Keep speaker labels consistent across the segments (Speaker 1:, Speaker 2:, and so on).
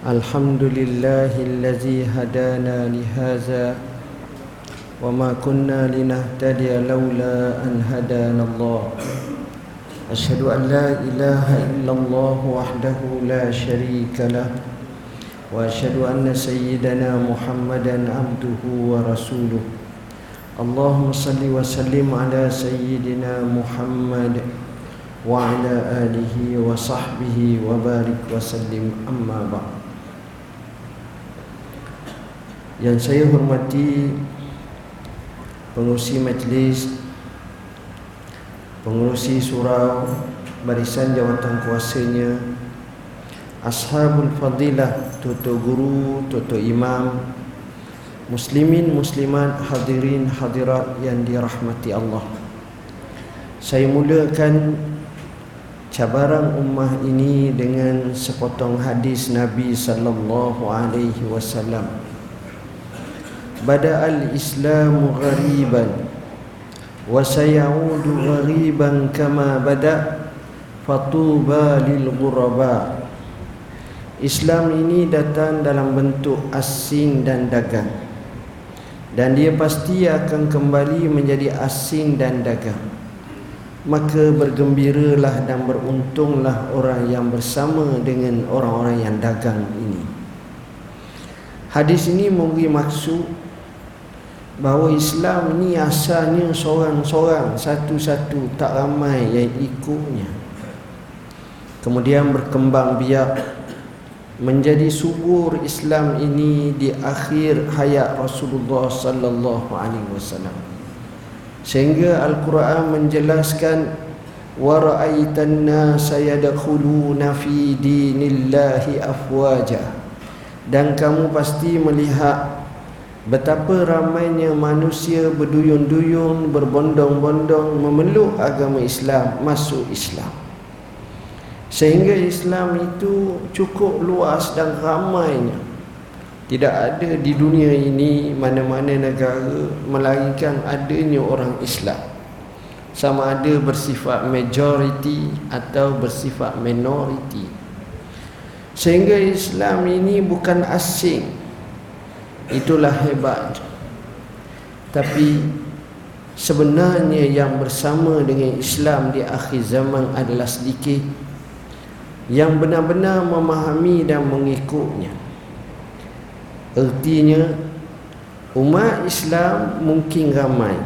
Speaker 1: الحمد لله الذي هدانا لهذا وما كنا لنهتدي لولا أن هدانا الله أشهد أن لا إله إلا الله وحده لا شريك له وأشهد أن سيدنا محمدا عبده ورسوله اللهم صل وسلم على سيدنا محمد وعلى آله وصحبه وبارك وسلم أما بعد yang saya hormati Pengurusi majlis Pengurusi surau Barisan jawatan kuasanya Ashabul fadilah Tutu guru, tutu imam Muslimin, muslimat, hadirin, hadirat yang dirahmati Allah. Saya mulakan cabaran ummah ini dengan sepotong hadis Nabi sallallahu alaihi wasallam ghariban. Wa sayaudu ghariban kama bada fatuba lil ghuraba. Islam ini datang dalam bentuk asing dan dagang. Dan dia pasti akan kembali menjadi asing dan dagang. Maka bergembiralah dan beruntunglah orang yang bersama dengan orang-orang yang dagang ini. Hadis ini memberi maksud bahawa Islam ni asalnya seorang-seorang satu-satu tak ramai yang ikutnya. Kemudian berkembang biak menjadi subur Islam ini di akhir hayat Rasulullah sallallahu alaihi wasallam. Sehingga al-Quran menjelaskan wa ra'aitan nasa yadkhuluna fi dinillahi afwaja. Dan kamu pasti melihat Betapa ramainya manusia berduyun-duyun, berbondong-bondong memeluk agama Islam, masuk Islam. Sehingga Islam itu cukup luas dan ramainya. Tidak ada di dunia ini mana-mana negara melainkan adanya orang Islam. Sama ada bersifat majoriti atau bersifat minoriti. Sehingga Islam ini bukan asing Itulah hebat. Tapi Sebenarnya yang bersama dengan Islam di akhir zaman adalah sedikit Yang benar-benar memahami dan mengikutnya. Artinya Umat Islam mungkin ramai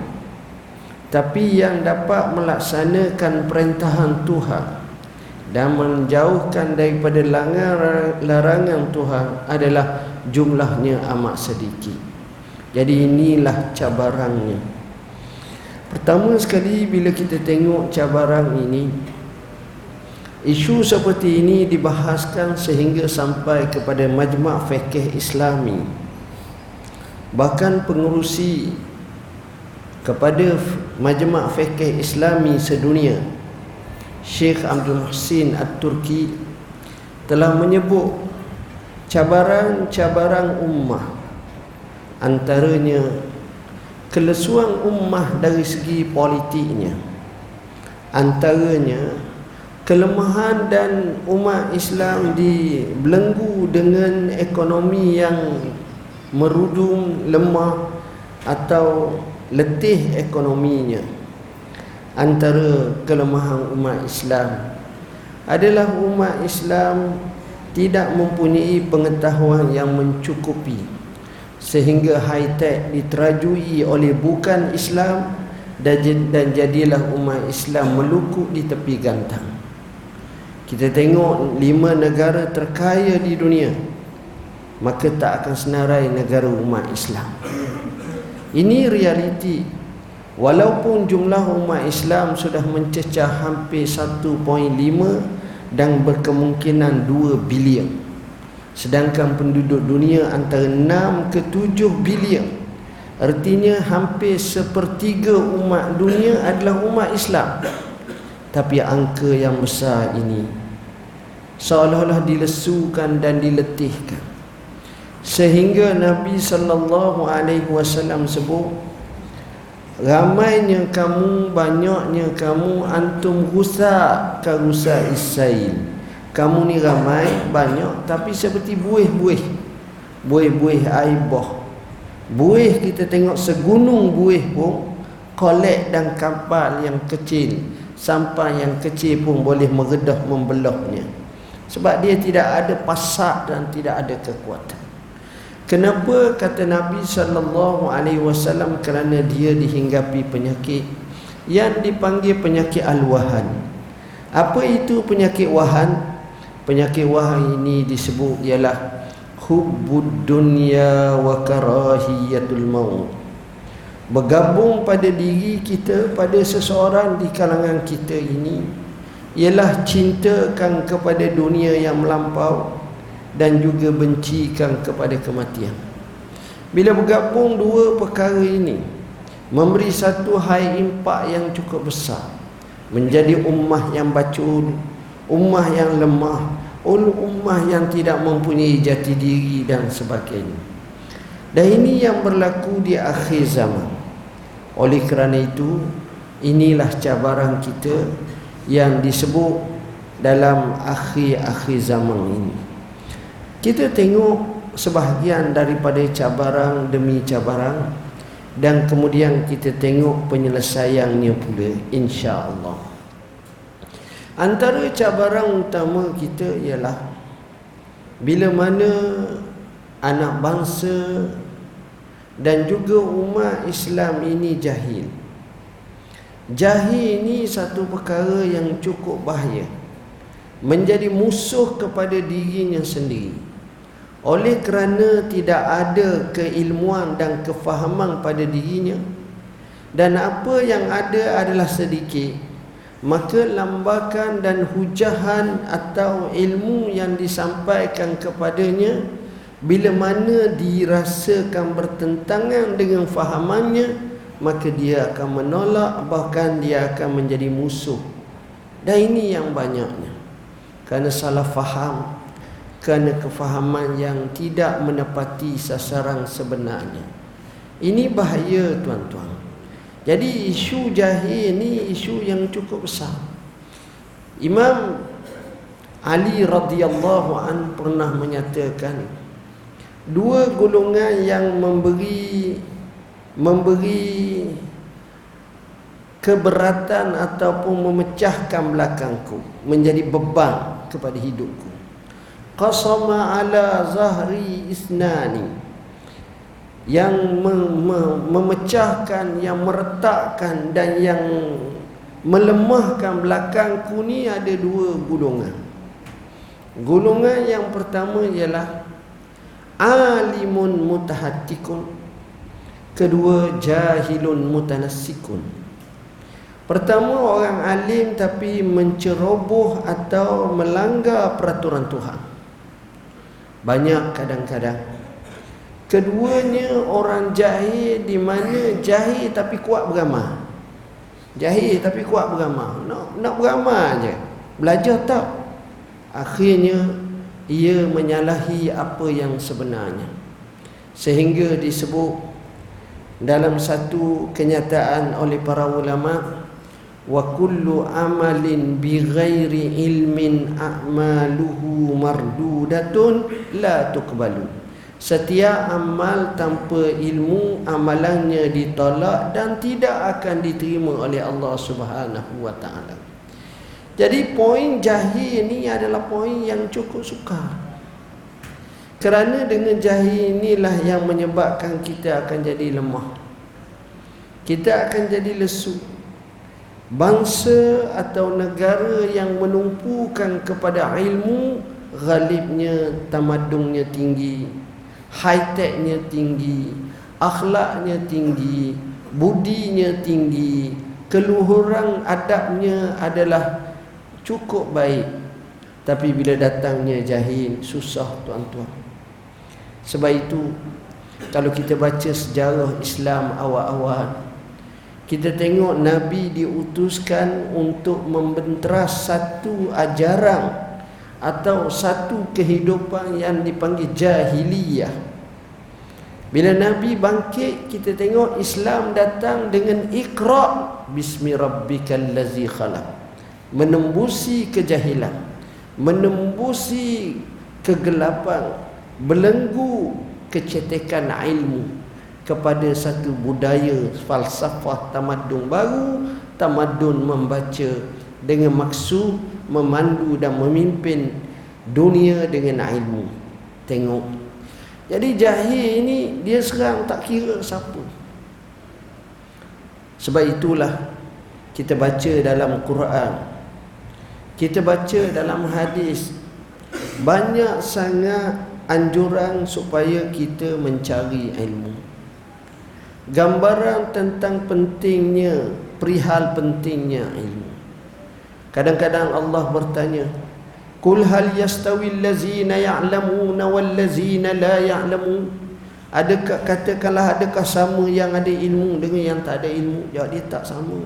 Speaker 1: Tapi yang dapat melaksanakan perintahan Tuhan Dan menjauhkan daripada larangan Tuhan adalah jumlahnya amat sedikit. Jadi inilah cabarannya. Pertama sekali bila kita tengok cabaran ini isu seperti ini dibahaskan sehingga sampai kepada majma' fiqh Islami. Bahkan pengurusi kepada majma' fiqh Islami sedunia Syekh Abdul Muhsin At-Turki telah menyebut cabaran-cabaran ummah. Antaranya kelesuan ummah dari segi politiknya. Antaranya kelemahan dan umat Islam dibelenggu dengan ekonomi yang merudum lemah atau letih ekonominya. Antara kelemahan umat Islam adalah umat Islam tidak mempunyai pengetahuan yang mencukupi sehingga high tech diterajui oleh bukan Islam dan jadilah umat Islam melukuk di tepi gantang. Kita tengok lima negara terkaya di dunia maka tak akan senarai negara umat Islam. Ini realiti. Walaupun jumlah umat Islam sudah mencecah hampir 1.5 dan berkemungkinan 2 bilion. Sedangkan penduduk dunia antara 6 ke 7 bilion. Artinya hampir sepertiga umat dunia adalah umat Islam. Tapi angka yang besar ini seolah-olah dilesukan dan diletihkan. Sehingga Nabi sallallahu alaihi wasallam sebut Ramainya kamu, banyaknya kamu Antum rusak ka rusak isail. Kamu ni ramai banyak tapi seperti buih-buih. Buih-buih aibah buih kita tengok segunung buih pun kolek dan kapal yang kecil sampai yang kecil pun boleh meredah membelahnya. Sebab dia tidak ada pasak dan tidak ada kekuatan kenapa kata Nabi sallallahu alaihi wasallam kerana dia dihinggapi penyakit? Yang dipanggil penyakit al-wahan. Apa itu penyakit wahan? Penyakit wahai ini disebut ialah hubbud dunya wa karahiyatul maut. Bergabung pada diri kita pada seseorang di kalangan kita ini ialah cintakan kepada dunia yang melampau dan juga bencikan kepada kematian. Bila bergabung dua perkara ini memberi satu high impact yang cukup besar menjadi ummah yang bacul ummah yang lemah ummah yang tidak mempunyai jati diri dan sebagainya. Dan ini yang berlaku di akhir zaman. Oleh kerana itu inilah cabaran kita yang disebut dalam akhir-akhir zaman ini kita tengok sebahagian daripada cabaran demi cabaran dan kemudian kita tengok penyelesaiannya pula insya-Allah Antara cabaran utama kita ialah bila mana anak bangsa dan juga umat Islam ini jahil. Jahil ini satu perkara yang cukup bahaya. Menjadi musuh kepada dirinya sendiri. Oleh kerana tidak ada keilmuan dan kefahaman pada dirinya dan apa yang ada adalah sedikit maka lambakan dan hujahan atau ilmu yang disampaikan kepadanya bila mana dirasakan bertentangan dengan fahamannya maka dia akan menolak bahkan dia akan menjadi musuh. Dan ini yang banyaknya. Kerana salah faham kerana kefahaman yang tidak menepati sasaran sebenarnya ini bahaya tuan-tuan jadi isu jahil ni isu yang cukup besar. Imam Ali radhiyallahu an pernah menyatakan dua golongan yang memberi memberi keberatan ataupun memecahkan belakangku menjadi beban kepada hidupku. Qasama ala zahri isnani yang memecahkan, yang meretakkan dan yang melemahkan belakangku ni ada dua golongan. Golongan yang pertama ialah alimun mutahattikun. Kedua jahilun mutanassikun. Pertama orang alim tapi menceroboh atau melanggar peraturan Tuhan. Banyak kadang-kadang Keduanya orang jahil di mana jahil tapi kuat beramal. Jahil tapi kuat beramal. Nak nak beramal aje. Belajar tak. Akhirnya ia menyalahi apa yang sebenarnya. Sehingga disebut dalam satu kenyataan oleh para ulama wa kullu amalin bi ghairi ilmin a'maluhu mardudatun la tuqbalu Setiap amal tanpa ilmu amalannya ditolak dan tidak akan diterima oleh Allah Subhanahu wa taala. Jadi poin jahil ini adalah poin yang cukup sukar. Kerana dengan jahil inilah yang menyebabkan kita akan jadi lemah. Kita akan jadi lesu. Bangsa atau negara yang menumpukan kepada ilmu Ghalibnya tamadungnya tinggi high-technya tinggi, akhlaknya tinggi, budinya tinggi, keluhuran adabnya adalah cukup baik. Tapi bila datangnya jahil, susah tuan-tuan. Sebab itu, kalau kita baca sejarah Islam awal-awal, kita tengok Nabi diutuskan untuk membenteras satu ajaran atau satu kehidupan yang dipanggil jahiliyah. Bila Nabi bangkit, kita tengok Islam datang dengan ikra' bismi rabbikal ladzi khalaq. Menembusi kejahilan. menembusi kegelapan belenggu kecetekan ilmu kepada satu budaya falsafah tamadun baru tamadun membaca dengan maksud memandu dan memimpin dunia dengan ilmu. Tengok. Jadi jahil ini dia sekarang tak kira siapa. Sebab itulah kita baca dalam Quran. Kita baca dalam hadis. Banyak sangat anjuran supaya kita mencari ilmu gambaran tentang pentingnya perihal pentingnya ilmu. Kadang-kadang Allah bertanya kul hal yastawi allazina ya'lamuna wal ladzina la ya'lamun? Adakah katakanlah adakah sama yang ada ilmu dengan yang tak ada ilmu? Ya dia tak sama.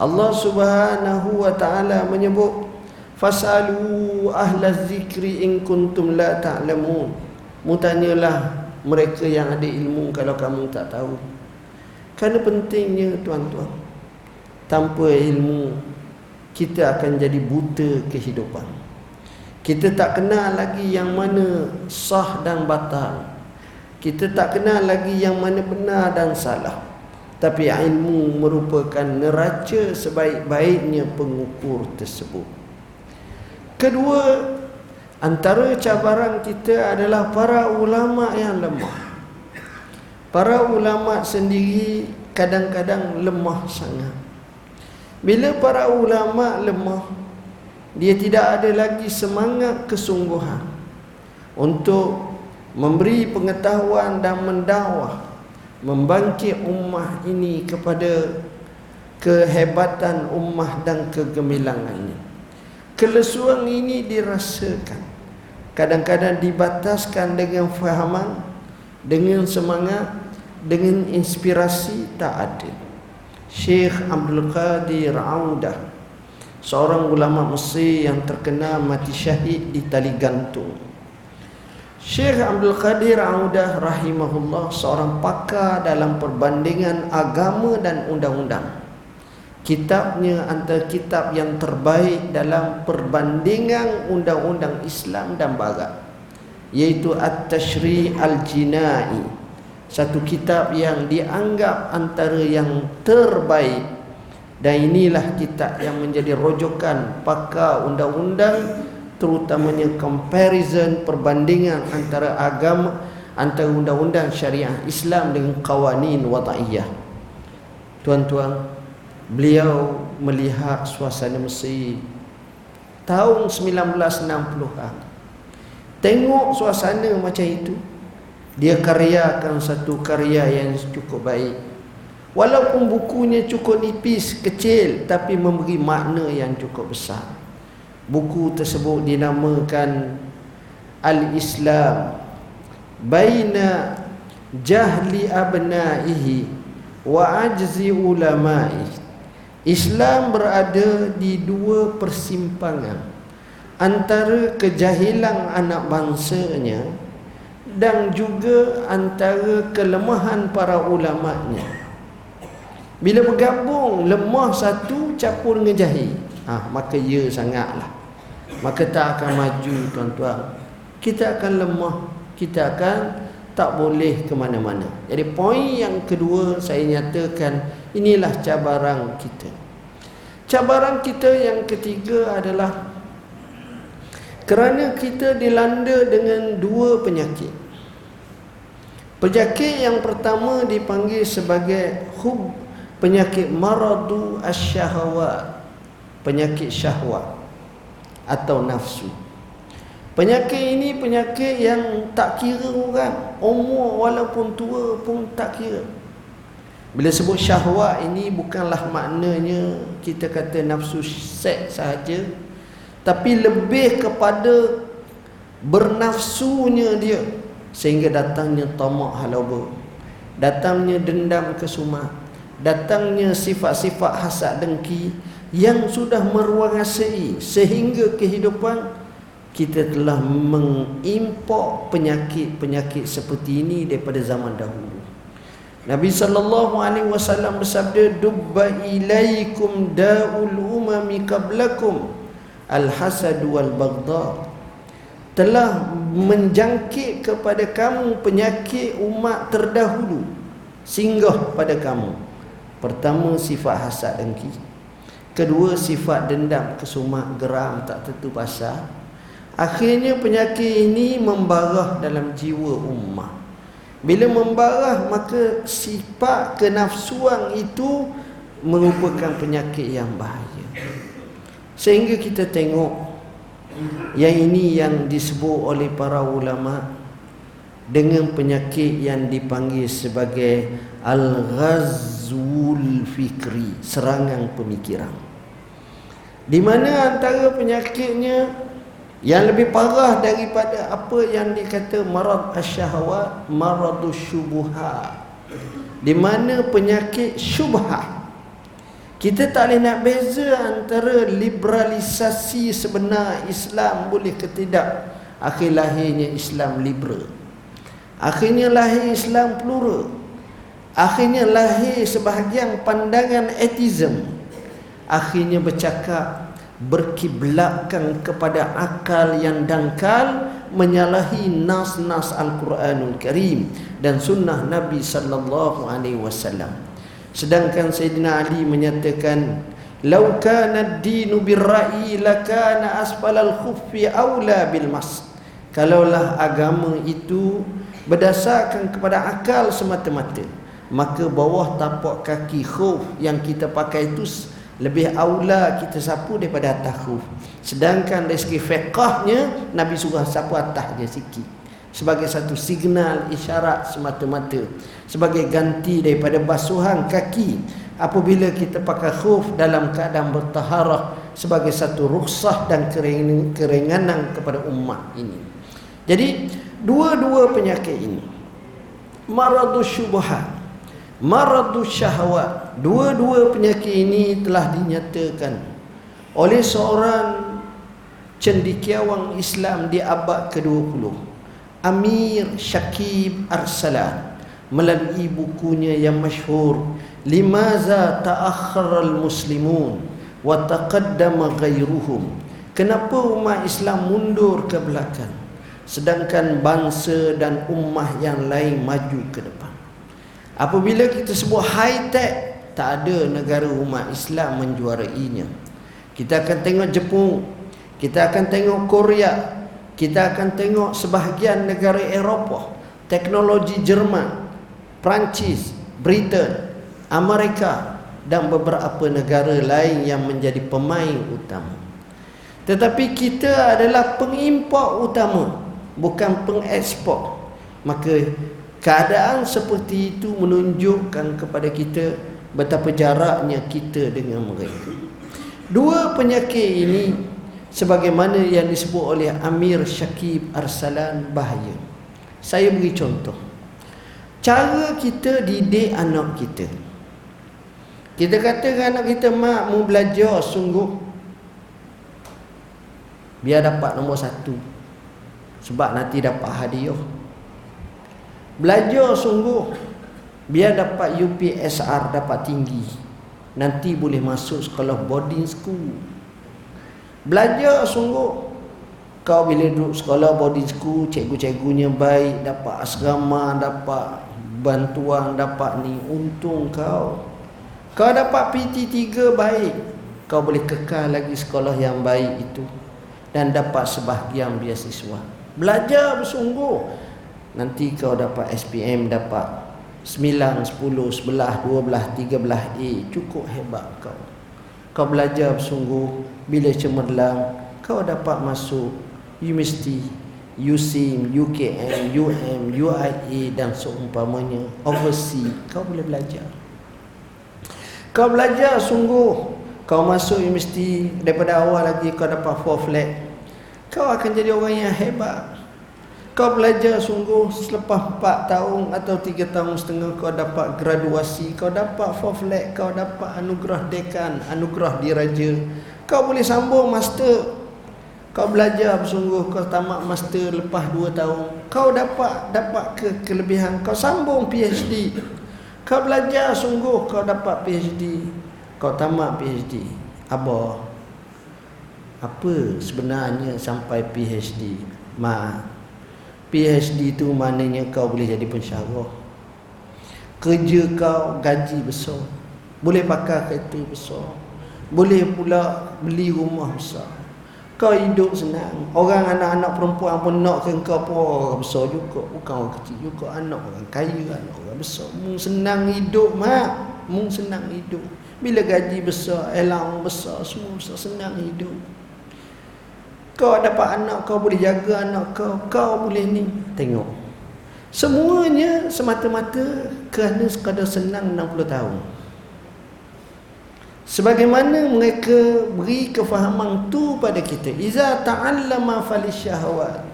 Speaker 1: Allah Subhanahu wa taala menyebut fasalu ahla zikri in kuntum la ta'lamun. Mutanyalah mereka yang ada ilmu kalau kamu tak tahu. Kerana pentingnya tuan-tuan tanpa ilmu kita akan jadi buta kehidupan. Kita tak kenal lagi yang mana sah dan batal. Kita tak kenal lagi yang mana benar dan salah. Tapi ilmu merupakan neraca sebaik-baiknya pengukur tersebut. Kedua antara cabaran kita adalah para ulama yang lemah para ulama sendiri kadang-kadang lemah sangat bila para ulama lemah dia tidak ada lagi semangat kesungguhan untuk memberi pengetahuan dan mendakwah membangkit ummah ini kepada kehebatan ummah dan kegemilangannya. Kelesuan ini dirasakan. Kadang-kadang dibataskan dengan fahaman, dengan semangat, dengan inspirasi tak ada. Syekh Abdul Qadir Audah seorang ulama Mesir yang terkenal mati syahid di tali gantung. Syekh Abdul Qadir Audah rahimahullah seorang pakar dalam perbandingan agama dan undang-undang. Kitabnya antara kitab yang terbaik dalam perbandingan undang-undang Islam dan barat yaitu At-Tashri' Al-Jinai. Satu kitab yang dianggap antara yang terbaik dan inilah kitab yang menjadi rojokan pakar undang-undang terutamanya comparison perbandingan antara agama antara undang-undang syariah Islam dengan kawanin wada'iyah tuan-tuan beliau melihat suasana Mesir tahun 1960-an tengok suasana macam itu dia karyakan satu karya yang cukup baik. Walaupun bukunya cukup nipis kecil tapi memberi makna yang cukup besar. Buku tersebut dinamakan Al-Islam. Baina jahli abnaihi wa ajzi ulama'i Islam berada di dua persimpangan. Antara kejahilan anak bangsanya dan juga antara kelemahan para ulama'nya bila bergabung lemah satu campur dengan jahil ha, maka ya sangatlah. Maka tak akan maju tuan-tuan. Kita akan lemah kita akan tak boleh ke mana-mana. Jadi poin yang kedua saya nyatakan inilah cabaran kita cabaran kita yang ketiga adalah kerana kita dilanda dengan dua penyakit penyakit yang pertama dipanggil sebagai hub penyakit maradu asyahawat penyakit syahwat atau nafsu. Penyakit ini penyakit yang tak kira orang. Umur walaupun tua pun tak kira. Bila sebut syahwat ini bukanlah maknanya kita kata nafsu seks sahaja. Tapi lebih kepada bernafsunya dia. Sehingga datangnya tamak halaba. Datangnya dendam kesumat. Datangnya sifat-sifat hasad dengki yang sudah meruangasai sehingga kehidupan kita telah mengimport penyakit-penyakit seperti ini daripada zaman dahulu. Nabi sallallahu alaihi wasallam bersabda dubba ilaikum daul umami qablakum al-hasad wal baghdha telah menjangkit kepada kamu penyakit umat terdahulu singgah pada kamu. Pertama sifat hasad dengki. Kedua sifat dendam kesumat geram tak tentu pasal akhirnya penyakit ini membarah dalam jiwa umat bila membarah maka sifat kenafsuan itu merupakan penyakit yang bahaya. Sehingga kita tengok yang ini yang disebut oleh para ulama dengan penyakit yang dipanggil sebagai al-ghazwul fikri serangan pemikiran. Di mana antara penyakitnya yang lebih parah daripada apa yang dikata marad asyahwat maradus syubuhat di mana penyakit syubhat kita tak boleh nak beza antara liberalisasi sebenar Islam boleh ke tidak? Akhir lahirnya Islam liberal. Akhirnya lahir Islam plural. Akhirnya lahir sebahagian pandangan etism akhirnya bercakap berkiblatkan kepada akal yang dangkal menyalahi nas-nas Al-Quranul Karim dan sunnah Nabi sallallahu alaihi wasallam. Sedangkan Sayyidina Ali menyatakan Lau kana ad-dinu bir-ra'i lakana asfal al-khuffi aula bil mas. Kalaulah agama itu berdasarkan kepada akal semata-mata, maka bawah tapak kaki khuf yang kita pakai itu lebih aula kita sapu daripada atas khuf sedangkan dari segi fiqahnya Nabi suruh sapu atas dia sikit. Sebagai satu signal isyarat semata-mata. Sebagai ganti daripada basuhan kaki. Apabila kita pakai khuf dalam keadaan bertaharah sebagai satu rukhsah dan keringanan kepada umat ini. Jadi dua-dua penyakit ini. Maradus syubhat. Maradu syahwat Dua-dua penyakit ini telah dinyatakan Oleh seorang cendikiawan Islam di abad ke-20 Amir Syakib Arsalan Melalui bukunya yang masyhur Limaza ta'akhar al-muslimun Wa taqaddama gairuhum Kenapa umat Islam mundur ke belakang? Sedangkan bangsa dan ummah yang lain maju ke depan. Apabila kita sebut high tech Tak ada negara umat Islam menjuarainya. Kita akan tengok Jepun Kita akan tengok Korea Kita akan tengok sebahagian negara Eropah Teknologi Jerman Perancis Britain Amerika Dan beberapa negara lain yang menjadi pemain utama. Tetapi kita adalah pengimport utama Bukan pengekspor. Maka Keadaan seperti itu menunjukkan kepada kita betapa jaraknya kita dengan mereka. Dua penyakit ini sebagaimana yang disebut oleh Amir Syakib Arsalan bahaya. Saya beri contoh. Cara kita didik anak kita. Kita kata anak kita mak mau belajar sungguh biar dapat nombor satu sebab nanti dapat hadiah Belajar sungguh biar dapat UPSR dapat tinggi. Nanti boleh masuk sekolah boarding school. Belajar sungguh kau bila duduk sekolah boarding school cikgu-cikgunya baik dapat asrama dapat bantuan dapat ni untung kau kau dapat PT3 baik kau boleh kekal lagi sekolah yang baik itu dan dapat sebahagian beasiswa belajar bersungguh Nanti kau dapat SPM dapat 9, 10, 11, 12, 13 A Cukup hebat kau. Kau belajar sungguh Bila cemerlang Kau dapat masuk Universiti USIM, UKM, UM, UIA dan seumpamanya Overseas. Kau boleh belajar. Kau belajar sungguh. Kau masuk universiti Daripada awal lagi kau dapat 4 flat. Kau akan jadi orang yang hebat kau belajar sungguh selepas 4 tahun atau 3 tahun setengah kau dapat graduasi, kau dapat fourth kau dapat anugerah dekan, anugerah diraja. Kau boleh sambung master. Kau belajar sungguh kau tamat master lepas 2 tahun. Kau dapat dapat ke kelebihan, kau sambung PhD. Kau belajar sungguh kau dapat PhD. Kau tamat PhD. Abah apa sebenarnya sampai PhD ma PhD tu maknanya kau boleh jadi pensyarah. Kerja kau gaji besar. Boleh pakai kereta besar. Boleh pula beli rumah besar. Kau hidup senang. Orang anak-anak perempuan pun nak ke kau pun orang besar juga. Bukan orang kecil juga. Anak orang kaya anak orang besar. Mung senang hidup mak mung senang hidup. Bila gaji besar elang besar semua besar senang hidup kau dapat anak kau boleh jaga anak kau kau boleh ni. Tengok. Semuanya semata-mata kerana sekadar senang 60 tahun. Sebagaimana mereka beri kefahaman tu pada kita. Iza ta'allama falisyahawat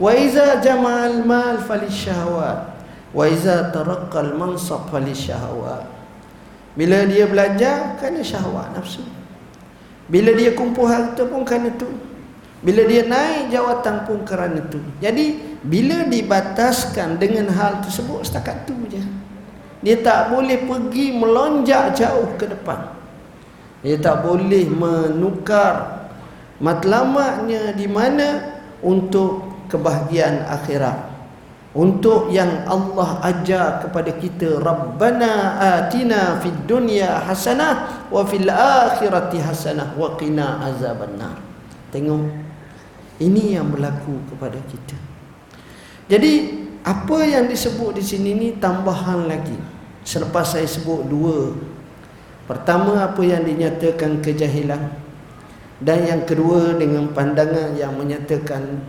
Speaker 1: wa iza jama'al mal falisyahawat wa iza taraqqal mansab falisyahawat bila dia belajar kerana syahwat nafsu. Bila dia kumpul harta pun kerana tu bila dia naik jawatan pun kerana itu. Jadi bila dibataskan dengan hal tersebut setakat tu je. Dia tak boleh pergi melonjak jauh ke depan. Dia tak boleh menukar matlamatnya di mana untuk kebahagiaan akhirat. Untuk yang Allah ajar kepada kita Rabbana atina fid dunya hasanah wa fil akhirati hasanah wa qina azabannar. Tengok ini yang berlaku kepada kita. Jadi apa yang disebut di sini ni tambahan lagi. Selepas saya sebut dua. Pertama apa yang dinyatakan kejahilan dan yang kedua dengan pandangan yang menyatakan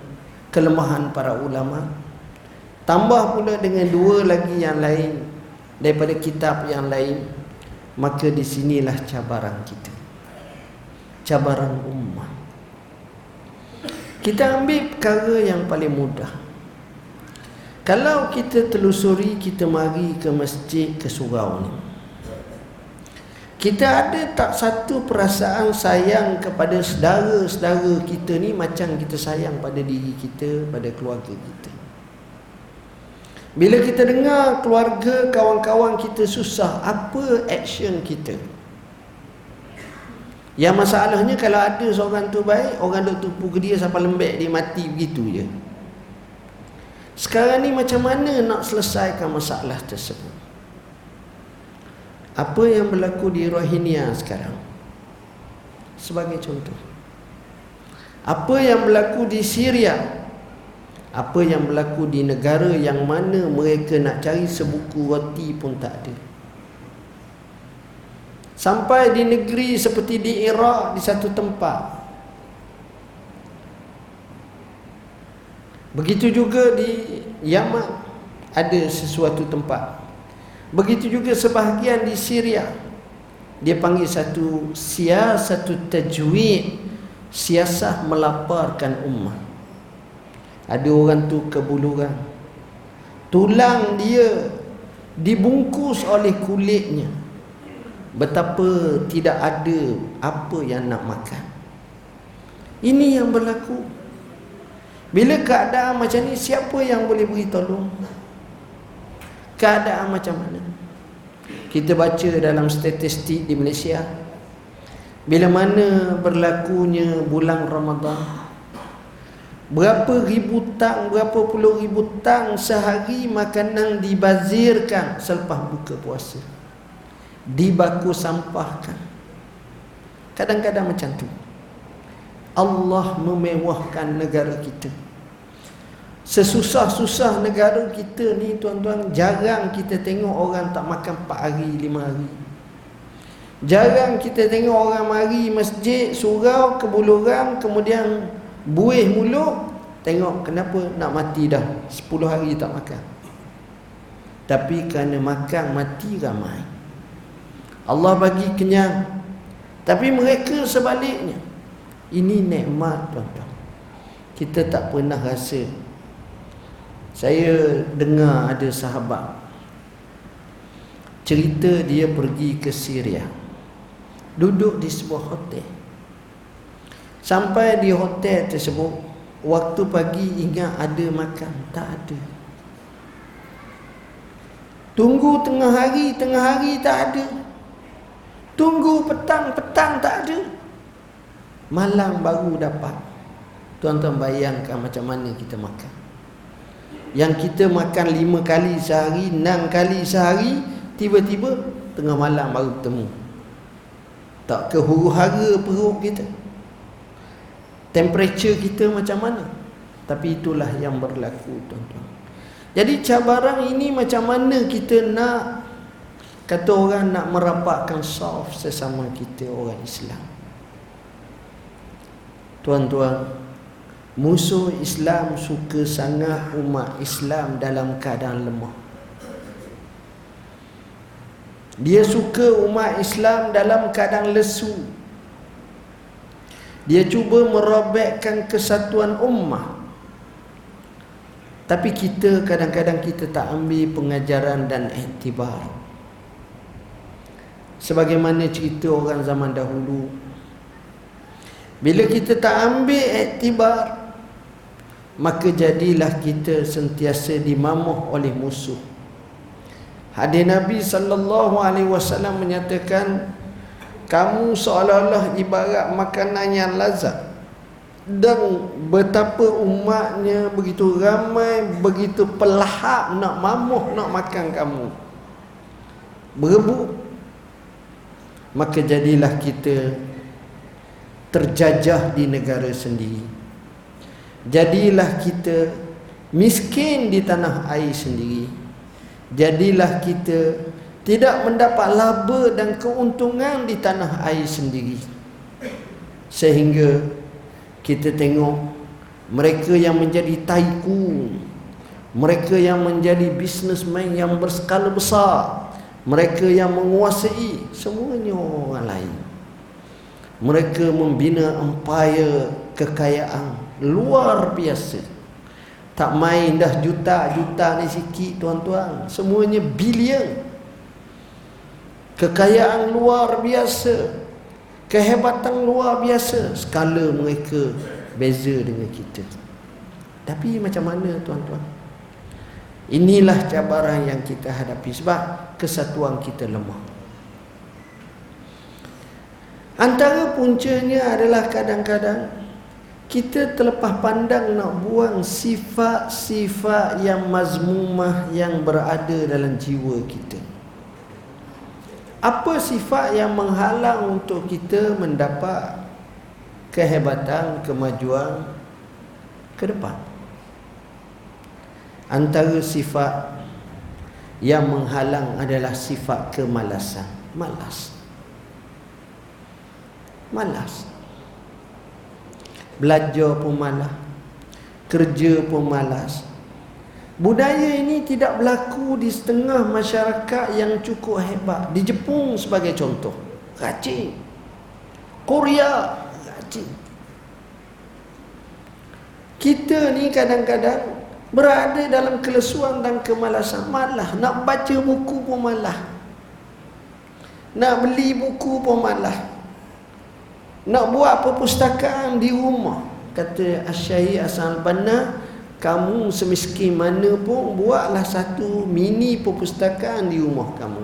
Speaker 1: kelemahan para ulama. Tambah pula dengan dua lagi yang lain daripada kitab yang lain. Maka di sinilah cabaran kita. Cabaran umat. Kita ambil perkara yang paling mudah. Kalau kita telusuri, kita mari ke masjid, ke surau ni. Kita ada tak satu perasaan sayang kepada saudara-saudara kita ni macam kita sayang pada diri kita, pada keluarga kita. Bila kita dengar keluarga, kawan-kawan kita susah, apa action kita? Yang masalahnya kalau ada seorang tu baik, orang duk tupu ke dia sampai lembek dia mati begitu je. Sekarang ni macam mana nak selesaikan masalah tersebut? Apa yang berlaku di Rohingya sekarang? Sebagai contoh. Apa yang berlaku di Syria? Apa yang berlaku di negara yang mana mereka nak cari sebuku roti pun tak ada? Sampai di negeri seperti di Iraq di satu tempat. Begitu juga di Yaman ada sesuatu tempat. Begitu juga sebahagian di Syria. Dia panggil satu siasatu tajwid, siasah melaparkan umat. Ada orang tu kebuluran. Tulang dia dibungkus oleh kulitnya betapa tidak ada apa yang nak makan. Ini yang berlaku. Bila keadaan macam ni siapa yang boleh beri tolong? Keadaan macam mana? Kita baca dalam statistik di Malaysia bila mana berlakunya bulan Ramadan Berapa ribu tang, berapa puluh ribu tang sehari makanan dibazirkan selepas buka puasa dibaku sampahkan. Kadang-kadang macam tu. Allah memewahkan negara kita. Sesusah-susah negara kita ni tuan-tuan jarang kita tengok orang tak makan 4 hari 5 hari. Jarang kita tengok orang mari masjid surau kebuluran kemudian buih mulut tengok kenapa nak mati dah. 10 hari tak makan. Tapi kerana makan mati ramai Allah bagi kenyang. Tapi mereka sebaliknya. Ini nikmat tuan-tuan. Kita tak pernah rasa. Saya dengar ada sahabat. Cerita dia pergi ke Syria. Duduk di sebuah hotel. Sampai di hotel tersebut waktu pagi ingat ada makan. Tak ada. Tunggu tengah hari tengah hari tak ada Tunggu petang-petang tak ada. Malam baru dapat. Tuan-tuan bayangkan macam mana kita makan. Yang kita makan lima kali sehari, enam kali sehari, tiba-tiba tengah malam baru bertemu. Tak ke huru hara perut kita. Temperature kita macam mana? Tapi itulah yang berlaku tuan-tuan. Jadi cabaran ini macam mana kita nak kata orang nak merapatkan soft sesama kita orang Islam. Tuan-tuan, musuh Islam suka sangat umat Islam dalam keadaan lemah. Dia suka umat Islam dalam keadaan lesu. Dia cuba merobekkan kesatuan ummah. Tapi kita kadang-kadang kita tak ambil pengajaran dan iktibar. Sebagaimana cerita orang zaman dahulu. Bila kita tak ambil iktibar, maka jadilah kita sentiasa dimamuh oleh musuh. Hadis Nabi sallallahu alaihi wasallam menyatakan kamu seolah-olah ibarat makanan yang lazat dan betapa umatnya begitu ramai begitu pelahap nak mamuh nak makan kamu berebut maka jadilah kita terjajah di negara sendiri. Jadilah kita miskin di tanah air sendiri. Jadilah kita tidak mendapat laba dan keuntungan di tanah air sendiri. Sehingga kita tengok mereka yang menjadi tycoon mereka yang menjadi businessman yang berskala besar mereka yang menguasai semuanya orang lain. Mereka membina empire kekayaan luar biasa. Tak main dah juta-juta ni sikit tuan-tuan. Semuanya bilion. Kekayaan luar biasa. Kehebatan luar biasa. Skala mereka beza dengan kita. Tapi macam mana tuan-tuan inilah cabaran yang kita hadapi sebab kesatuan kita lemah antara puncanya adalah kadang-kadang kita terlepas pandang nak buang sifat-sifat yang mazmumah yang berada dalam jiwa kita apa sifat yang menghalang untuk kita mendapat kehebatan, kemajuan ke depan? Antara sifat yang menghalang adalah sifat kemalasan. Malas. Malas. Belajar pun malas. Kerja pun malas. Budaya ini tidak berlaku di setengah masyarakat yang cukup hebat. Di Jepun sebagai contoh. Rajin. Korea. Rajin. Kita ni kadang-kadang berada dalam kelesuan dan kemalasan. Malah. Nak baca buku pun malah. Nak beli buku pun malah. Nak buat perpustakaan di rumah. Kata Asyahir Asal Banah kamu semiskin mana pun buatlah satu mini perpustakaan di rumah kamu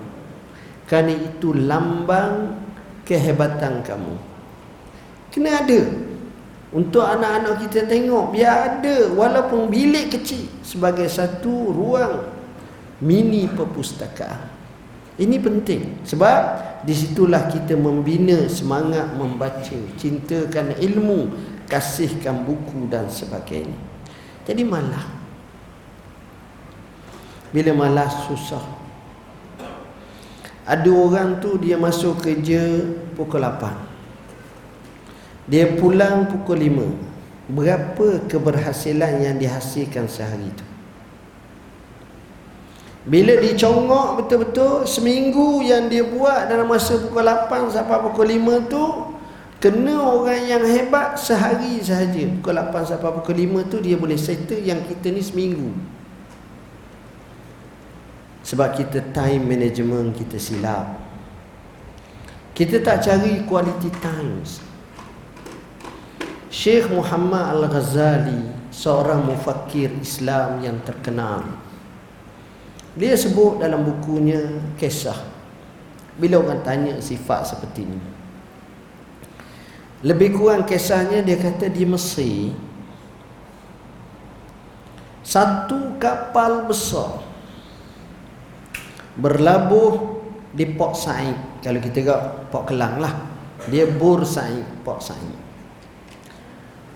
Speaker 1: kerana itu lambang kehebatan kamu kena ada untuk anak-anak kita tengok biar ada. Walaupun bilik kecil sebagai satu ruang mini perpustakaan. Ini penting sebab disitulah kita membina semangat membaca cintakan ilmu kasihkan buku dan sebagainya. Jadi malah Bila malas susah. Ada orang tu dia masuk kerja pukul 8 Dia pulang pukul 5 Berapa keberhasilan yang dihasilkan sehari itu bila dicongok betul-betul Seminggu yang dia buat dalam masa pukul 8 sampai pukul 5 tu Kena orang yang hebat sehari sahaja. Pukul 8 sampai pukul 5 tu dia boleh settle yang kita ni seminggu. Sebab kita time management kita silap. Kita tak cari quality times Syekh Muhammad Al-Ghazali Seorang mufakir Islam yang terkenal. Dia sebut dalam bukunya kisah. Bila orang tanya sifat seperti ini lebih kurang kisahnya dia kata di Mesir satu kapal besar berlabuh di Port Said. Kalau kita tengok Port Kelang lah dia Bur Said Port Said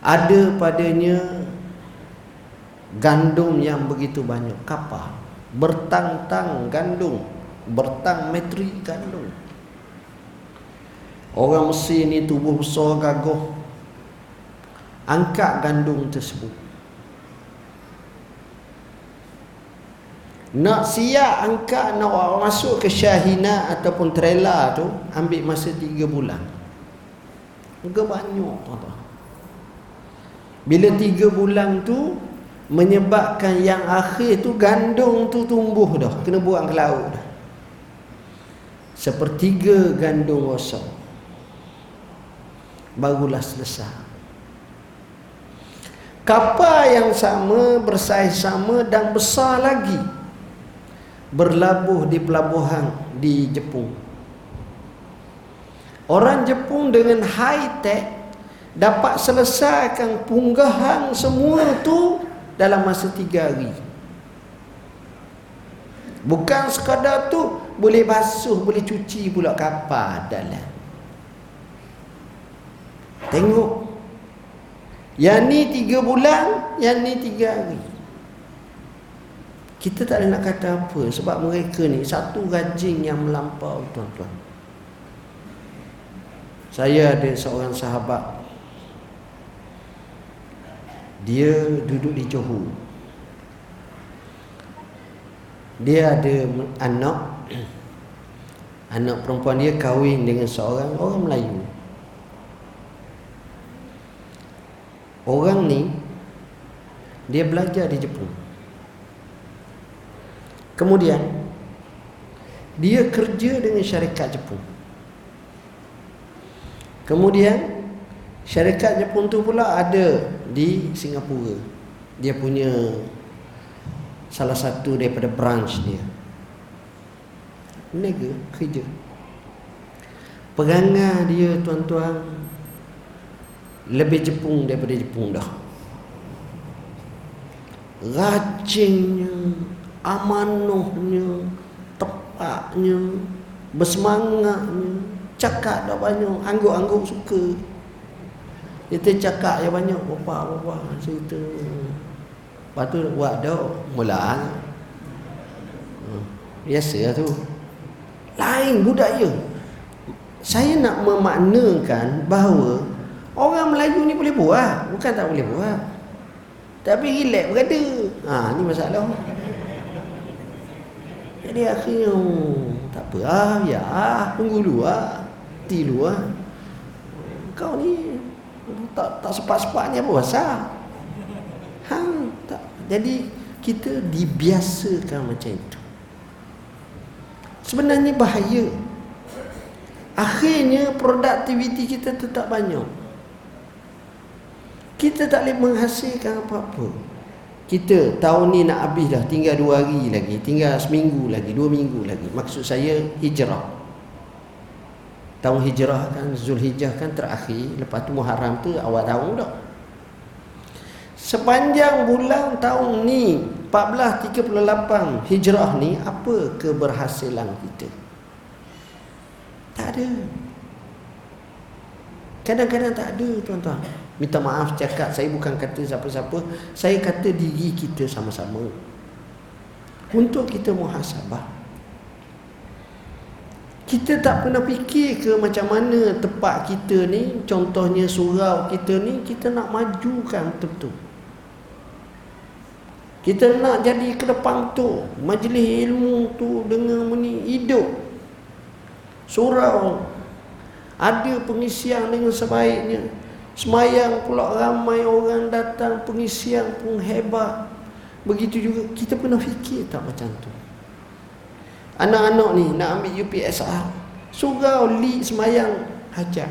Speaker 1: ada padanya gandum yang begitu banyak. Kapal. Bertang-tang gandum. Bertang metri gandum. Orang Mesir ni tubuh besar gagah angkat gandum tersebut. Nak siap angkat nak masuk ke syahina ataupun trailer tu ambil masa 3 bulan. Juga banyak tuan-tuan bila 3 bulan tu menyebabkan yang akhir tu gandum tu tumbuh dah. Kena buang ke laut dah. Sepertiga gandum rosak barulah selesai. Kapal yang sama bersaiz sama dan besar lagi berlabuh di pelabuhan di Jepun. Orang Jepun dengan high tech dapat selesaikan punggahan semua tu dalam masa tiga hari. Bukan sekadar tu boleh basuh, boleh cuci pula kapal dalam. Tengok. Yang ni tiga bulan, yang ni tiga hari. Kita tak ada nak kata apa sebab mereka ni satu rajin yang melampau tuan-tuan. Saya ada seorang sahabat dia duduk di Johor. Dia ada anak anak perempuan dia kahwin dengan seorang orang Melayu. Orang ni dia belajar di Jepun. Kemudian dia kerja dengan syarikat Jepun. Kemudian syarikat Jepun tu pula ada di Singapura. Dia punya salah satu daripada branch dia. Nega kerja. Perangai dia tuan-tuan lebih Jepun daripada Jepun dah. Rajinnya amanahnya tepatnya bersemangatnya cakap dah banyak angguk-angguk suka kita cakap yang banyak bapa-bapa cerita. Lepas tu buat dah mula hmm. biasa lah tu. Lain budaya saya nak memaknakan bahawa orang Melayu ni boleh buat. Bukan tak boleh buat. Tapi relax berada. Ha, ni masalah. Jadi akhirnya tak apa ah ya tunggu dulu ah. Ti dulu ah. Kau ni tak tak sepat-sepatnya apa pasal? Ha, tak. Jadi kita dibiasakan macam itu. Sebenarnya bahaya. Akhirnya produktiviti kita tetap banyak. Kita tak boleh menghasilkan apa-apa kita tahun ni nak habis dah tinggal dua hari lagi tinggal seminggu lagi dua minggu lagi maksud saya hijrah tahun hijrah kan Zulhijjah kan terakhir. Lepas tu Muharram tu awal tahun dah. Sepanjang bulan tahun ni 1438 hijrah ni apa keberhasilan kita? Tak ada. Kadang-kadang tak ada tuan-tuan. Minta maaf cakap saya bukan kata siapa-siapa. Saya kata diri kita sama-sama. Untuk kita muhasabah kita tak pernah fikir ke macam mana tempat kita ni contohnya surau kita ni kita nak majukan betul-betul. Kita nak jadi ke depan tu majlis ilmu tu dengan meni hidup. Surau ada pengisian dengan sebaiknya. Semayang pula ramai orang datang Pengisian pun hebat. Begitu juga kita pernah fikir tak macam tu Anak-anak ni nak ambil UPSR Surau li semayang. Hajat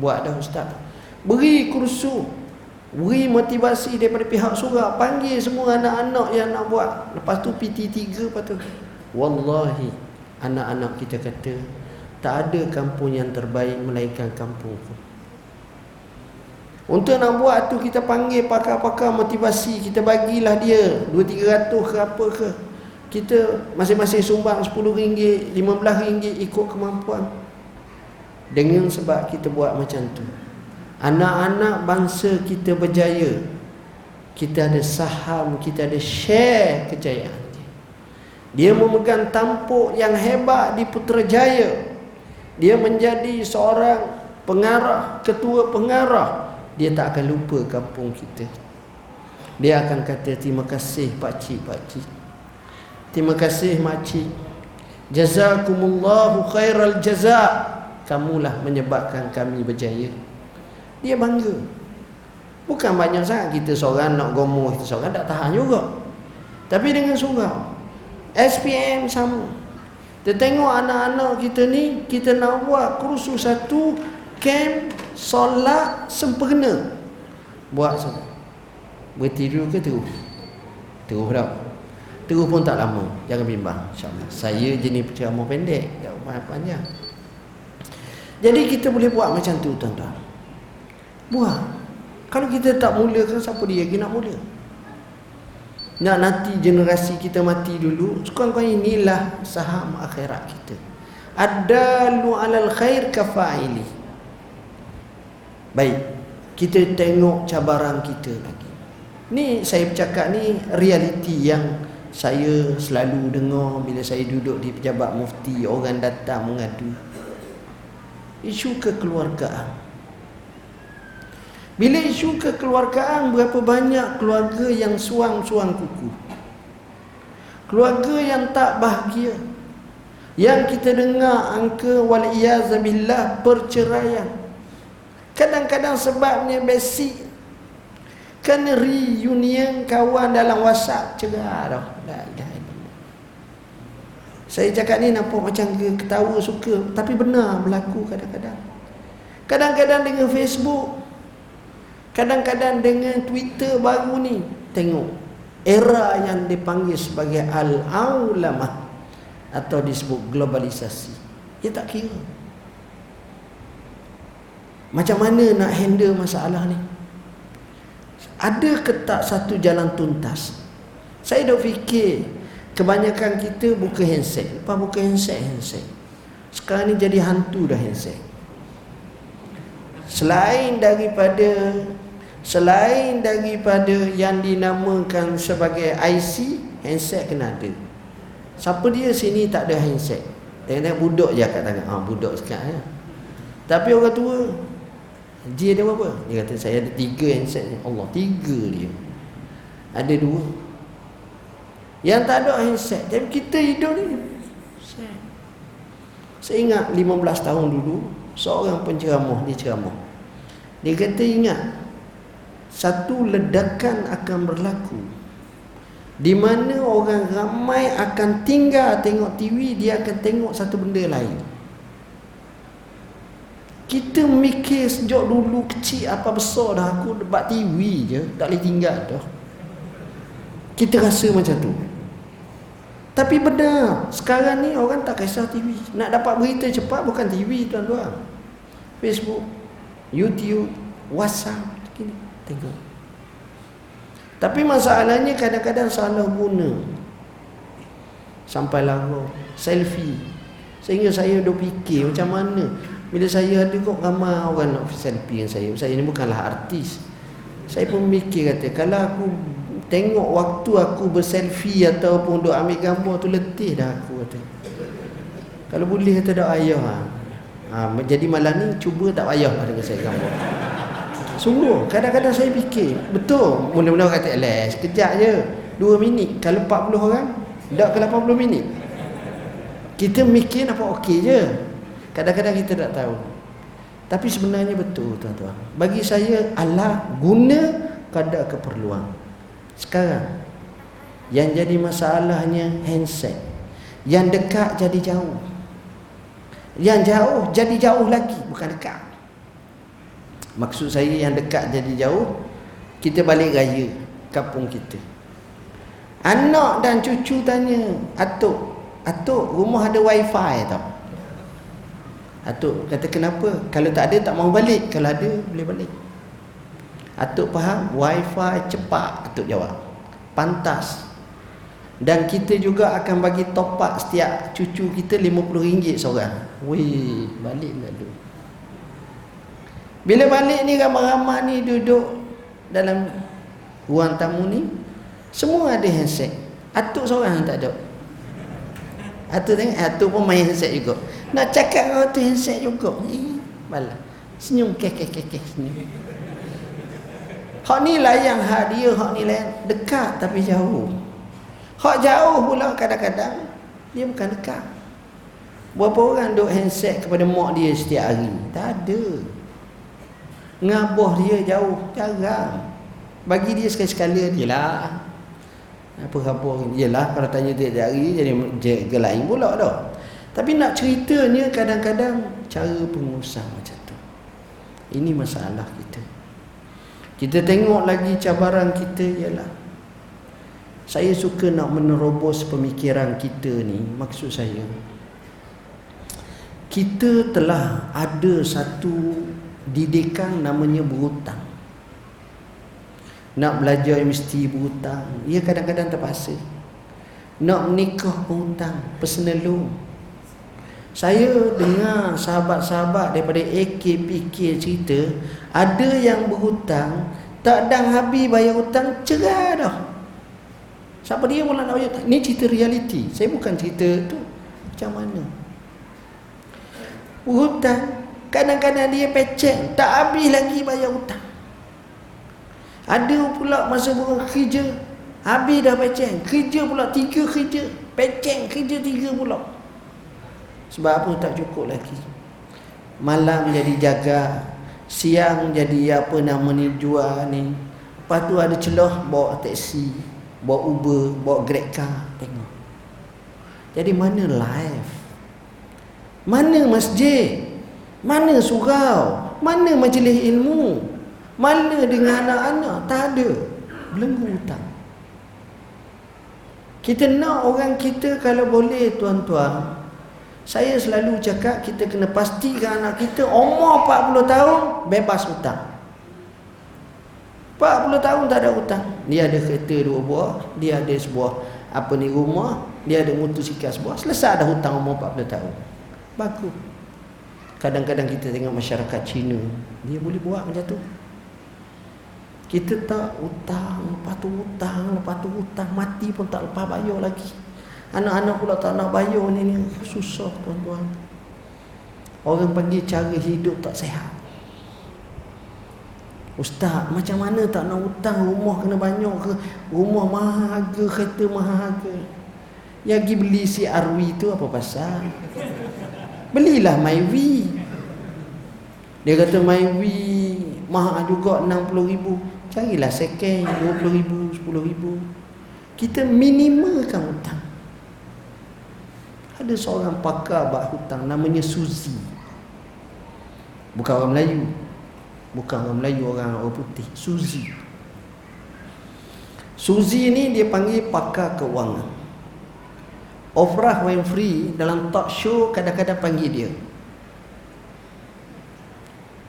Speaker 1: Buat dah ustaz. Beri kursu Beri motivasi daripada pihak surau. Panggil semua anak-anak yang nak buat. Lepas tu PT3 lepas tu. Wallahi Anak-anak kita kata Tak ada kampung yang terbaik Melainkan kampung tu Untuk nak buat tu kita panggil pakar-pakar motivasi, kita bagilah dia. 2 300 ke apa ke. Kita masing-masing sumbang 10 ringgit, 15 ringgit ikut kemampuan. Dengan sebab kita buat macam tu. Anak-anak bangsa kita berjaya. Kita ada saham, kita ada share kejayaan. Dia memegang tampuk yang hebat di Putrajaya. Dia menjadi seorang pengarah, ketua pengarah dia tak akan lupa kampung kita dia akan kata terima kasih pak cik pak cik terima kasih mak cik jazakumullahu khairal jaza. Kamulah menyebabkan kami berjaya. Dia bangga. Bukan banyak sangat kita seorang nak gomoh kita seorang tak tahan juga. Tapi dengan surau. SPM sama. Kita tengok anak-anak kita ni kita nak buat kursus satu camp solat sempurna. Buat solat bertidur ke terus? Terus tak terus pun tak lama. Jangan bimbang insyaAllah. Saya jenis penceramah pendek. Tak panjang jadi kita boleh buat macam tu tuan-tuan. Buat. Kalau kita tak mulakan siapa dia lagi nak mula? Nak nanti generasi kita mati dulu sekurang-kurangnya inilah saham akhirat kita. Ada lu alal khair kafa'ili Baik, kita tengok cabaran kita lagi. Ni saya bercakap ni realiti yang saya selalu dengar bila saya duduk di pejabat mufti orang datang mengadu. Isu kekeluargaan. Bila isu kekeluargaan berapa banyak keluarga yang suang-suang kuku. Keluarga yang tak bahagia. Yang kita dengar angka wal iyazabillah perceraian. Kadang-kadang sebabnya basic Kena reunion kawan dalam whatsapp Cerah dah Saya cakap ni nampak macam ketawa suka. Tapi benar berlaku kadang-kadang. Kadang-kadang dengan Facebook Kadang-kadang dengan Twitter baru ni. Tengok Era yang dipanggil sebagai Al-Aulamah Atau disebut globalisasi. Dia tak kira. Macam mana nak handle masalah ni? Ada ke tak satu jalan tuntas? Saya dah fikir kebanyakan kita buka handset. Lepas buka handset, handset. Sekarang ni jadi hantu dah handset. Selain daripada selain daripada yang dinamakan sebagai IC, handset kena ada. Siapa dia sini tak ada handset? Tengok-tengok budak je kat tangan. Ah budak sekarang ya. Tapi orang tua dia ada berapa? Dia kata saya ada tiga handset ni. Allah, tiga dia. Ada dua. Yang tak ada handset. Tapi kita hidup ni. Saya ingat 15 tahun dulu. Seorang penceramah, dia ceramah. Dia kata ingat. Satu ledakan akan berlaku. Di mana orang ramai akan tinggal tengok TV, dia akan tengok satu benda lain. Kita mikir sejak dulu kecil apa besar dah aku debat TV je tak boleh tinggal dah. Kita rasa macam tu. Tapi benar, sekarang ni orang tak kisah TV. Nak dapat berita cepat bukan TV tuan-tuan. Facebook, YouTube, WhatsApp gini. Tengok. Tapi masalahnya kadang-kadang salah guna. Sampai lagu selfie. Sehingga saya dah fikir macam mana bila saya ada kok ramai orang nak selfie dengan saya. Saya ni bukanlah artis. Saya pun mikir kata kalau aku tengok waktu aku berselfie ataupun duk ambil gambar tu letih dah aku kata. Kalau boleh kata dak ayah ha. ha. jadi malam ni cuba tak payah lah dengan saya gambar. Sungguh kadang-kadang saya fikir betul mula-mula kata les sekejap je 2 minit kalau 40 orang dak ke 80 minit. Kita mikir apa okey je. Kadang-kadang kita tak tahu. Tapi sebenarnya betul tuan-tuan. Bagi saya Allah guna kadar keperluan. Sekarang yang jadi masalahnya handset. Yang dekat jadi jauh. Yang jauh jadi jauh lagi bukan dekat. Maksud saya yang dekat jadi jauh kita balik raya kampung kita. Anak dan cucu tanya, "Atuk, atuk rumah ada wifi tak?" Atuk kata kenapa? Kalau tak ada tak mau balik. Kalau ada boleh balik. Atuk faham? Wifi cepat Atuk jawab Pantas Dan kita juga akan bagi top up Setiap cucu kita RM50 seorang Wih Balik lalu Bila balik ni ramai-ramai ni duduk Dalam Ruang tamu ni Semua ada handset Atuk seorang tak ada Atuk tengok Atuk pun main handset juga Nak cakap dengan Atuk handset juga eh, Balah Senyum kek kek kek kek senyum Hak ni layan hak dia, hak ni layan dekat tapi jauh. Hak jauh pula kadang-kadang dia bukan dekat. Berapa orang duk handset kepada mak dia setiap hari? Tak ada. Ngaboh dia jauh, jarang. Bagi dia sekali-sekala dia lah. Apa khabar ni? Yalah kalau tanya dia hari jadi jaga lain pula dah. Tapi nak ceritanya kadang-kadang cara pengusaha macam tu. Ini masalah kita. Kita tengok lagi cabaran kita ialah saya suka nak menerobos pemikiran kita ni maksud saya kita telah ada satu didikan namanya berhutang nak belajar mesti berhutang ia kadang-kadang terpaksa nak menikah berhutang personal loan saya dengar sahabat-sahabat daripada AKPK cerita Ada yang berhutang Tak ada habis bayar hutang Cerah dah. Siapa dia pula nak bayar Ini cerita realiti. Saya bukan cerita tu. Macam mana? Berhutang Kadang-kadang dia pecek Tak habis lagi bayar hutang. Ada pula masa bekerja Habis dah pecek Kerja pula tiga kerja Pecek kerja tiga pula sebab apa tak cukup lagi? Malam jadi jaga Siang jadi apa nama ni jual ni. Lepas tu ada celah bawa taksi Bawa Uber, bawa Grab car Tengok. Jadi mana life? Mana masjid? Mana surau? Mana majlis ilmu? Mana dengan anak-anak? Tak ada. Belenggu hutang. Kita nak orang kita kalau boleh tuan-tuan saya selalu cakap kita kena pastikan anak kita umur 40 tahun bebas hutang. 40 tahun tak ada hutang. Dia ada kereta dua buah, dia ada sebuah apa ni rumah, dia ada motosikal sebuah. Selesai ada hutang umur 40 tahun. Bagus. Kadang-kadang kita tengok masyarakat Cina, dia boleh buat macam tu. Kita tak hutang, lepas tu hutang, lepas tu hutang, mati pun tak lepas bayar lagi. Anak-anak pula tak nak bayar ni, ni. Susah tuan-tuan Orang panggil cara hidup tak sehat Ustaz, macam mana tak nak hutang rumah kena banyak ke? Rumah mahal harga, kereta mahal harga. Yang pergi beli si Arwi tu apa pasal? Belilah Myvi. Dia kata Myvi mahal juga 60 ribu. Carilah second 20 ribu, 10 ribu. Kita minimalkan hutang. Ada seorang pakar bak hutang namanya Suzi. Bukan orang Melayu. Bukan orang Melayu, orang orang putih. Suzi. Suzi ni dia panggil pakar keuangan. Oprah Winfrey dalam talk show kadang-kadang panggil dia.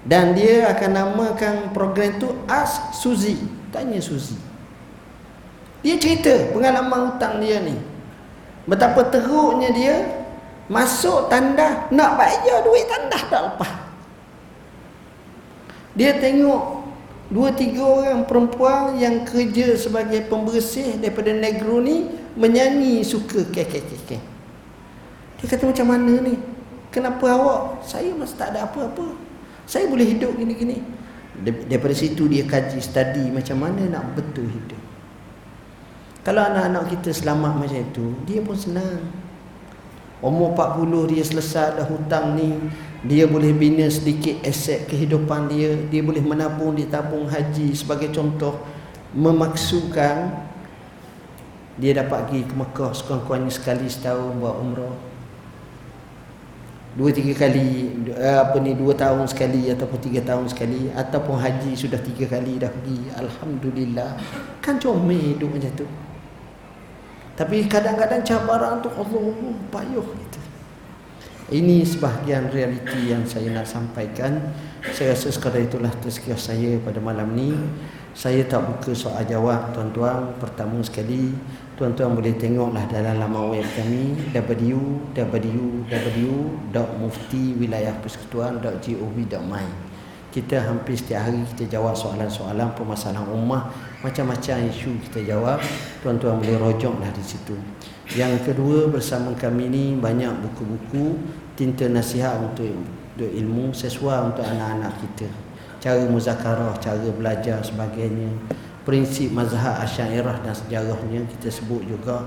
Speaker 1: Dan dia akan namakan program tu Ask Suzi. Tanya Suzi. Dia cerita pengalaman hutang dia ni. Betapa teruknya dia Masuk tanda Nak bayar duit tanda tak lepas Dia tengok Dua tiga orang perempuan yang kerja sebagai pembersih daripada negro ni menyanyi suka kek-kek-kek. Dia kata macam mana ni? Kenapa awak? Saya masih tak ada apa-apa. Saya boleh hidup gini-gini. Daripada situ dia kaji, study macam mana nak betul hidup. Kalau anak-anak kita selamat macam itu, dia pun senang. Umur 40 dia selesai dah hutang ni, dia boleh bina sedikit aset kehidupan dia, dia boleh menabung di tabung haji sebagai contoh memaksukan dia dapat pergi ke Mekah sekurang-kurangnya sekali setahun buat umrah. Dua tiga kali eh, apa ni dua tahun sekali ataupun tiga tahun sekali ataupun haji sudah tiga kali dah pergi. Alhamdulillah. Kan comel hidup macam tu. Tapi kadang-kadang cabaran tu Allah payuh gitu. Ini sebahagian realiti yang saya nak sampaikan. Saya rasa sekadar itulah tazkiyah saya pada malam ni. Saya tak buka soal jawab tuan-tuan. Pertama sekali, tuan-tuan boleh tengoklah dalam laman web kami www.muftiwilayahpersekutuan.gov.my kita hampir setiap hari kita jawab soalan-soalan permasalahan ummah macam-macam isu kita jawab tuan-tuan boleh rojoklah di situ. Yang kedua bersama kami ni banyak buku-buku tinta nasihat untuk, ilmu sesuai untuk anak-anak kita. Cara muzakarah cara belajar sebagainya. Prinsip mazhab asyairah dan sejarahnya kita sebut juga.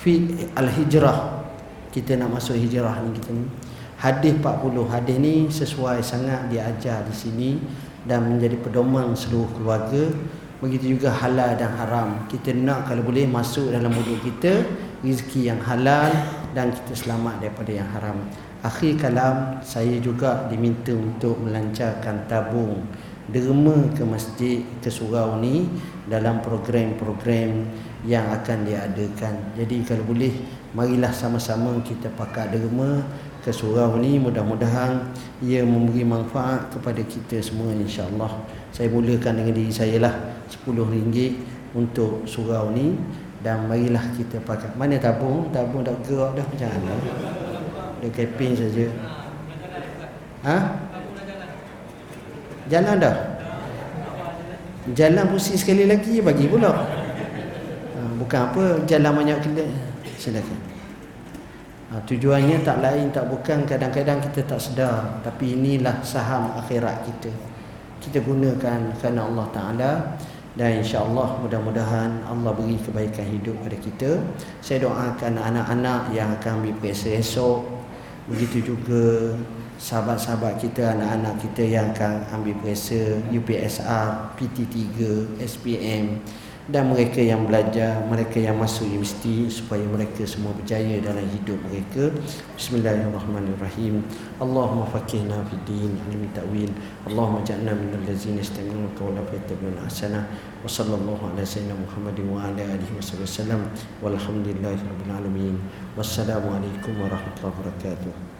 Speaker 1: Fi al-hijrah kita nak masuk hijrah ni kita ni. Hadis 40 hadis ni sesuai sangat diajar di sini dan menjadi pedoman seluruh keluarga begitu juga halal dan haram. Kita nak kalau boleh masuk dalam mulut kita rezeki yang halal dan kita selamat daripada yang haram. Akhir kalam saya juga diminta untuk melancarkan tabung derma ke masjid ke surau ni dalam program-program yang akan diadakan. Jadi kalau boleh marilah sama-sama kita pakai derma ke surau ni. Mudah-mudahan ia memberi manfaat kepada kita semua insya-Allah. Saya mulakan dengan diri saya lah RM10 untuk surau ni dan marilah kita pakai. Mana tabung? Tabung dah gerak dah macam mana? Dia keping saja. Ha? Jalan dah. Jalan pusing sekali lagi bagi pula. Ha, bukan apa, jalan banyak kali. Silakan. Ha, tujuannya tak lain tak bukan kadang-kadang kita tak sedar tapi inilah saham akhirat kita. Kita gunakan kerana Allah Taala dan insya-Allah mudah-mudahan Allah beri kebaikan hidup pada kita. Saya doakan anak-anak yang akan ambil esok begitu juga sahabat-sahabat kita anak-anak kita yang akan ambil PSA UPSR, PT3, SPM dan mereka yang belajar, mereka yang masuk universiti supaya mereka semua berjaya dalam hidup mereka. Bismillahirrahmanirrahim. Allahumma faqihna fid din, alim ta'wil. Allahumma ja'alna minal ladzina yastami'una al-qawla fayattabi'una ahsana. Wa sallallahu ala sayyidina Muhammadin wa ala alihi wasallam. Walhamdulillahirabbil alamin. Wassalamu alaikum warahmatullahi wabarakatuh.